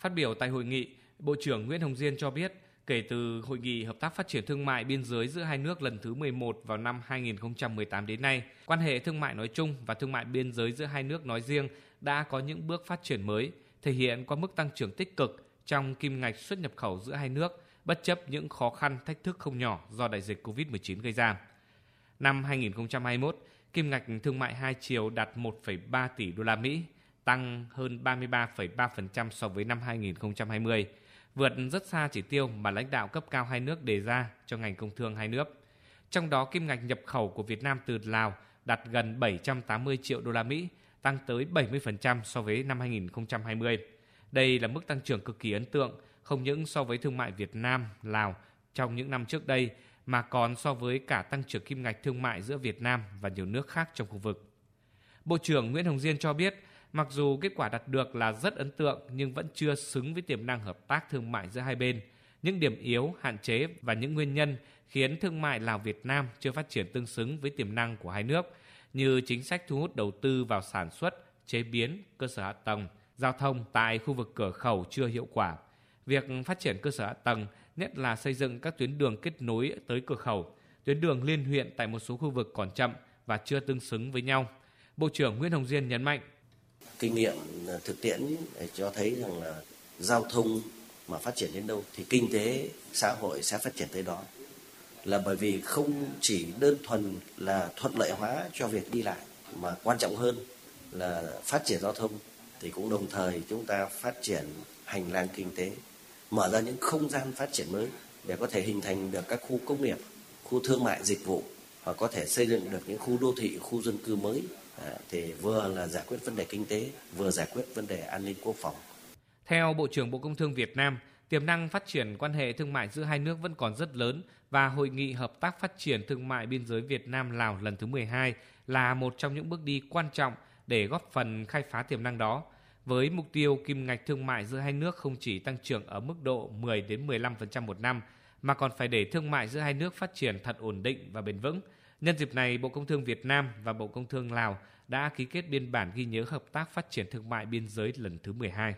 Phát biểu tại hội nghị, Bộ trưởng Nguyễn Hồng Diên cho biết, kể từ hội nghị hợp tác phát triển thương mại biên giới giữa hai nước lần thứ 11 vào năm 2018 đến nay, quan hệ thương mại nói chung và thương mại biên giới giữa hai nước nói riêng đã có những bước phát triển mới, thể hiện qua mức tăng trưởng tích cực trong kim ngạch xuất nhập khẩu giữa hai nước, bất chấp những khó khăn thách thức không nhỏ do đại dịch COVID-19 gây ra. Năm 2021, kim ngạch thương mại hai chiều đạt 1,3 tỷ đô la Mỹ, tăng hơn 33,3% so với năm 2020, vượt rất xa chỉ tiêu mà lãnh đạo cấp cao hai nước đề ra cho ngành công thương hai nước. Trong đó kim ngạch nhập khẩu của Việt Nam từ Lào đạt gần 780 triệu đô la Mỹ, tăng tới 70% so với năm 2020. Đây là mức tăng trưởng cực kỳ ấn tượng, không những so với thương mại Việt Nam, Lào trong những năm trước đây mà còn so với cả tăng trưởng kim ngạch thương mại giữa Việt Nam và nhiều nước khác trong khu vực. Bộ trưởng Nguyễn Hồng Diên cho biết, mặc dù kết quả đạt được là rất ấn tượng nhưng vẫn chưa xứng với tiềm năng hợp tác thương mại giữa hai bên. Những điểm yếu, hạn chế và những nguyên nhân khiến thương mại Lào Việt Nam chưa phát triển tương xứng với tiềm năng của hai nước như chính sách thu hút đầu tư vào sản xuất, chế biến, cơ sở hạ tầng, giao thông tại khu vực cửa khẩu chưa hiệu quả. Việc phát triển cơ sở hạ tầng, nhất là xây dựng các tuyến đường kết nối tới cửa khẩu, tuyến đường liên huyện tại một số khu vực còn chậm và chưa tương xứng với nhau. Bộ trưởng Nguyễn Hồng Diên nhấn mạnh. Kinh nghiệm ờ, thực tiễn cho thấy rằng là giao thông mà phát triển đến đâu thì kinh tế, xã hội sẽ phát triển tới đó. Là bởi vì không chỉ đơn thuần là thuận lợi hóa cho việc đi lại, mà quan trọng hơn là phát triển giao thông, thì cũng đồng thời chúng ta phát triển hành lang kinh tế, mở ra những không gian phát triển mới để có thể hình thành được các khu công nghiệp, khu thương mại dịch vụ và có thể xây dựng được những khu đô thị, khu dân cư mới. À, thì vừa là giải quyết vấn đề kinh tế vừa giải quyết vấn đề an ninh quốc phòng theo Bộ trưởng Bộ Công Thương Việt Nam, tiềm năng phát triển quan hệ thương mại giữa hai nước vẫn còn rất lớn và hội nghị hợp tác phát triển thương mại biên giới Việt Nam Lào lần thứ 12 là một trong những bước đi quan trọng để góp phần khai phá tiềm năng đó với mục tiêu kim ngạch thương mại giữa hai nước không chỉ tăng trưởng ở mức độ 10 đến 15% một năm mà còn phải để thương mại giữa hai nước phát triển thật ổn định và bền vững. Nhân dịp này, Bộ Công Thương Việt Nam và Bộ Công Thương Lào đã ký kết biên bản ghi nhớ hợp tác phát triển thương mại biên giới lần thứ 12.